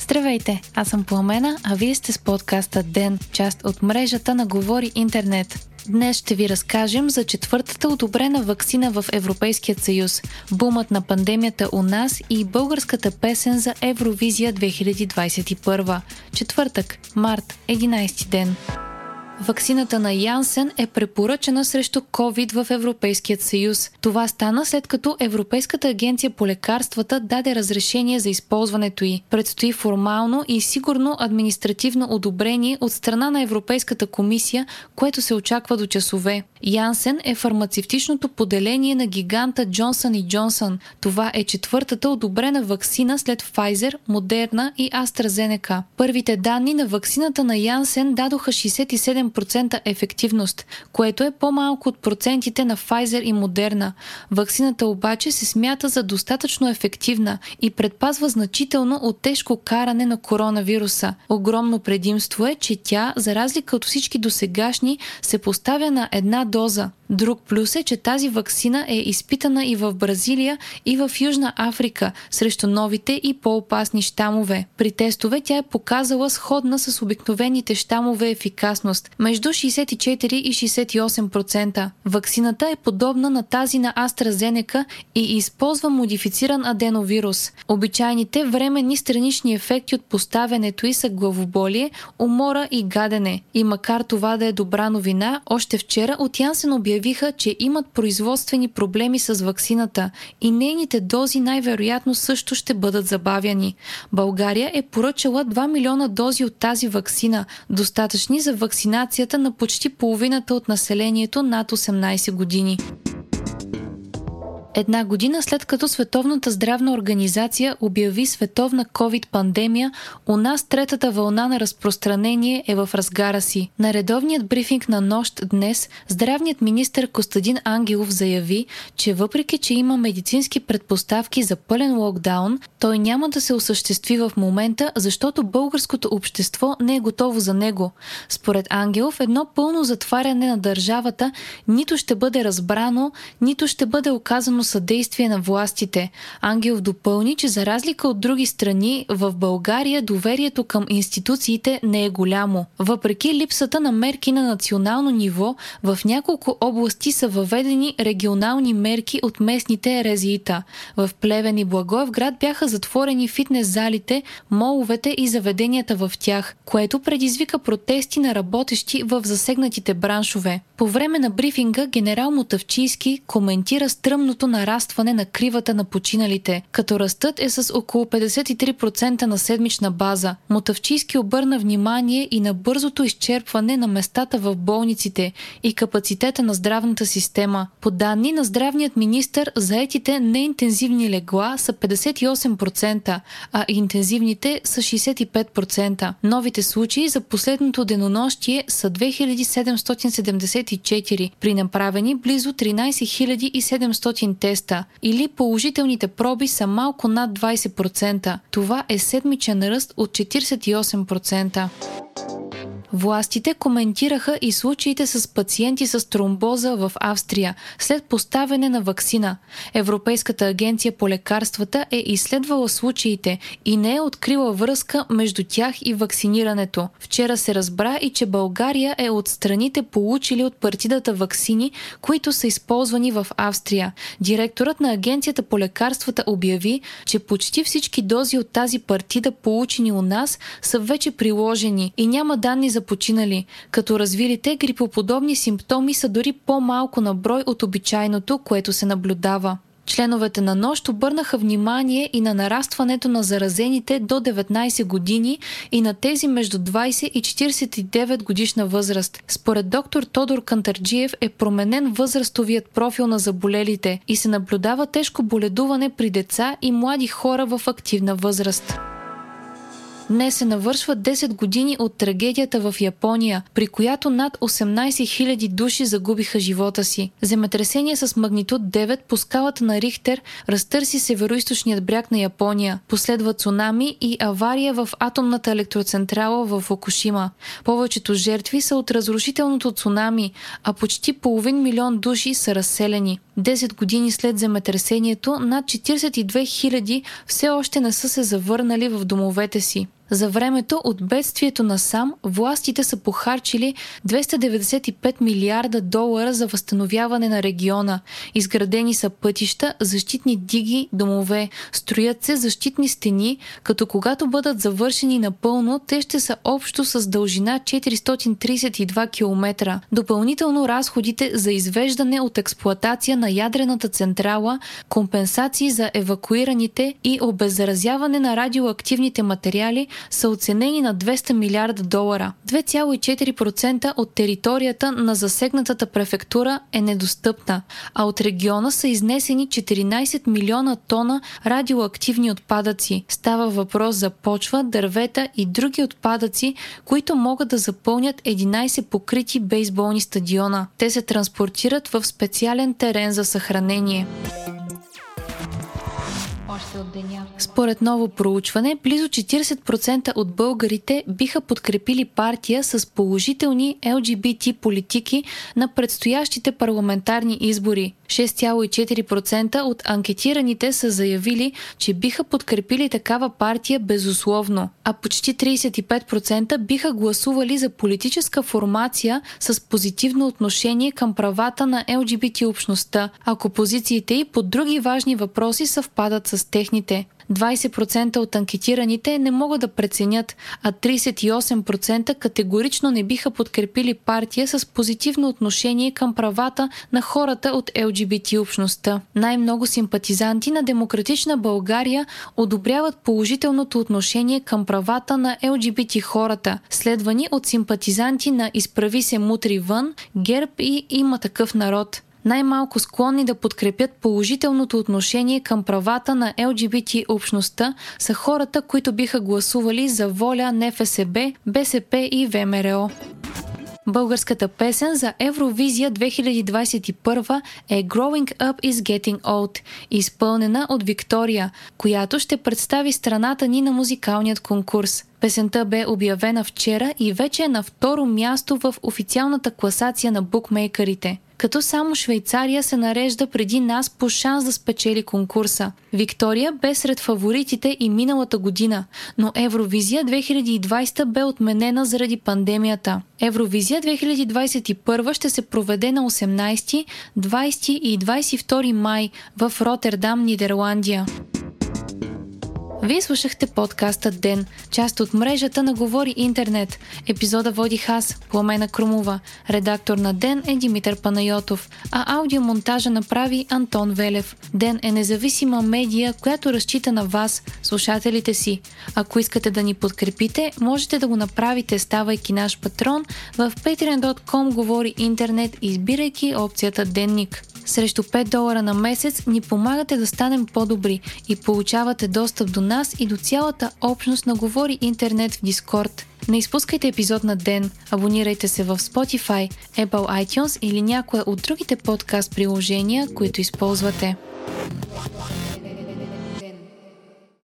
Здравейте, аз съм Пламена, а вие сте с подкаста ДЕН, част от мрежата на Говори Интернет. Днес ще ви разкажем за четвъртата одобрена вакцина в Европейският съюз, бумът на пандемията у нас и българската песен за Евровизия 2021. Четвъртък, март, 11 ден. Ваксината на Янсен е препоръчена срещу COVID в Европейският съюз. Това стана след като Европейската агенция по лекарствата даде разрешение за използването й. Предстои формално и сигурно административно одобрение от страна на Европейската комисия, което се очаква до часове. Янсен е фармацевтичното поделение на гиганта Джонсън и Джонсън. Това е четвъртата одобрена ваксина след Pfizer, Модерна и AstraZeneca. Първите данни на ваксината на Янсен дадоха 67 7% ефективност, което е по-малко от процентите на Pfizer и Moderna. Ваксината обаче се смята за достатъчно ефективна и предпазва значително от тежко каране на коронавируса. Огромно предимство е, че тя, за разлика от всички досегашни, се поставя на една доза. Друг плюс е, че тази вакцина е изпитана и в Бразилия, и в Южна Африка срещу новите и по-опасни щамове. При тестове тя е показала сходна с обикновените щамове ефикасност между 64 и 68%. Ваксината е подобна на тази на AstraZeneca и използва модифициран аденовирус. Обичайните временни странични ефекти от поставянето й са главоболие, умора и гадене. И макар това да е добра новина, още вчера от Янсен обяви обявиха, че имат производствени проблеми с ваксината и нейните дози най-вероятно също ще бъдат забавяни. България е поръчала 2 милиона дози от тази ваксина, достатъчни за вакцинацията на почти половината от населението над 18 години. Една година след като Световната здравна организация обяви световна COVID-пандемия, у нас третата вълна на разпространение е в разгара си. На редовният брифинг на нощ днес здравният министр Костадин Ангелов заяви, че въпреки, че има медицински предпоставки за пълен локдаун, той няма да се осъществи в момента, защото българското общество не е готово за него. Според Ангелов, едно пълно затваряне на държавата нито ще бъде разбрано, нито ще бъде оказано съдействие на властите. Ангелов допълни, че за разлика от други страни, в България доверието към институциите не е голямо. Въпреки липсата на мерки на национално ниво, в няколко области са въведени регионални мерки от местните резиита. В Плевен и Благоевград бяха затворени фитнес залите, моловете и заведенията в тях, което предизвика протести на работещи в засегнатите браншове. По време на брифинга генерал Мотавчийски коментира стръмното нарастване на кривата на починалите, като растът е с около 53% на седмична база. Мотавчийски обърна внимание и на бързото изчерпване на местата в болниците и капацитета на здравната система. По данни на здравният министр, заетите неинтензивни легла са 58%, а интензивните са 65%. Новите случаи за последното денонощие са 2774, при направени близо 13 700 теста или положителните проби са малко над 20%. Това е седмичен ръст от 48%. Властите коментираха и случаите с пациенти с тромбоза в Австрия след поставяне на вакцина. Европейската агенция по лекарствата е изследвала случаите и не е открила връзка между тях и вакцинирането. Вчера се разбра и че България е от страните получили от партидата вакцини, които са използвани в Австрия. Директорът на агенцията по лекарствата обяви, че почти всички дози от тази партида, получени у нас, са вече приложени и няма данни за за починали, като развилите грипоподобни симптоми са дори по-малко на брой от обичайното, което се наблюдава. Членовете на нощ обърнаха внимание и на нарастването на заразените до 19 години и на тези между 20 и 49 годишна възраст. Според доктор Тодор Кантарджиев е променен възрастовият профил на заболелите и се наблюдава тежко боледуване при деца и млади хора в активна възраст. Днес се навършва 10 години от трагедията в Япония, при която над 18 000 души загубиха живота си. Земетресение с магнитуд 9 по скалата на Рихтер разтърси североисточният бряг на Япония. Последва цунами и авария в атомната електроцентрала в Фукушима. Повечето жертви са от разрушителното цунами, а почти половин милион души са разселени. 10 години след земетресението, над 42 000 все още не са се завърнали в домовете си. За времето от бедствието на сам, властите са похарчили 295 милиарда долара за възстановяване на региона. Изградени са пътища, защитни диги, домове. Строят се защитни стени, като когато бъдат завършени напълно, те ще са общо с дължина 432 км. Допълнително разходите за извеждане от експлоатация на ядрената централа, компенсации за евакуираните и обеззаразяване на радиоактивните материали са оценени на 200 милиарда долара. 2,4% от територията на засегнатата префектура е недостъпна, а от региона са изнесени 14 милиона тона радиоактивни отпадъци. Става въпрос за почва, дървета и други отпадъци, които могат да запълнят 11 покрити бейсболни стадиона. Те се транспортират в специален терен за съхранение. Според ново проучване, близо 40% от българите биха подкрепили партия с положителни ЛГБТ политики на предстоящите парламентарни избори. 6,4% от анкетираните са заявили, че биха подкрепили такава партия безусловно, а почти 35% биха гласували за политическа формация с позитивно отношение към правата на ЛГБТ общността, ако позициите и по други важни въпроси съвпадат с техните. 20% от анкетираните не могат да преценят, а 38% категорично не биха подкрепили партия с позитивно отношение към правата на хората от ЛГБТ общността. Най-много симпатизанти на Демократична България одобряват положителното отношение към правата на ЛГБТ хората, следвани от симпатизанти на Изправи се мутри вън, ГЕРБ и има такъв народ най-малко склонни да подкрепят положителното отношение към правата на ЛГБТ общността са хората, които биха гласували за воля НФСБ, БСП и ВМРО. Българската песен за Евровизия 2021 е Growing Up is Getting Old, изпълнена от Виктория, която ще представи страната ни на музикалният конкурс. Песента бе обявена вчера и вече е на второ място в официалната класация на букмейкерите като само Швейцария се нарежда преди нас по шанс да спечели конкурса. Виктория бе сред фаворитите и миналата година, но Евровизия 2020 бе отменена заради пандемията. Евровизия 2021 ще се проведе на 18, 20 и 22 май в Роттердам, Нидерландия. Вие слушахте подкаста Ден, част от мрежата на Говори Интернет. Епизода водих аз, Пламена Крумова. Редактор на Ден е Димитър Панайотов, а аудиомонтажа направи Антон Велев. Ден е независима медия, която разчита на вас, слушателите си. Ако искате да ни подкрепите, можете да го направите, ставайки наш патрон в patreon.com Говори Интернет, избирайки опцията Денник. Срещу 5 долара на месец ни помагате да станем по-добри и получавате достъп до нас и до цялата общност на Говори Интернет в Дискорд. Не изпускайте епизод на ден, абонирайте се в Spotify, Apple iTunes или някое от другите подкаст приложения, които използвате.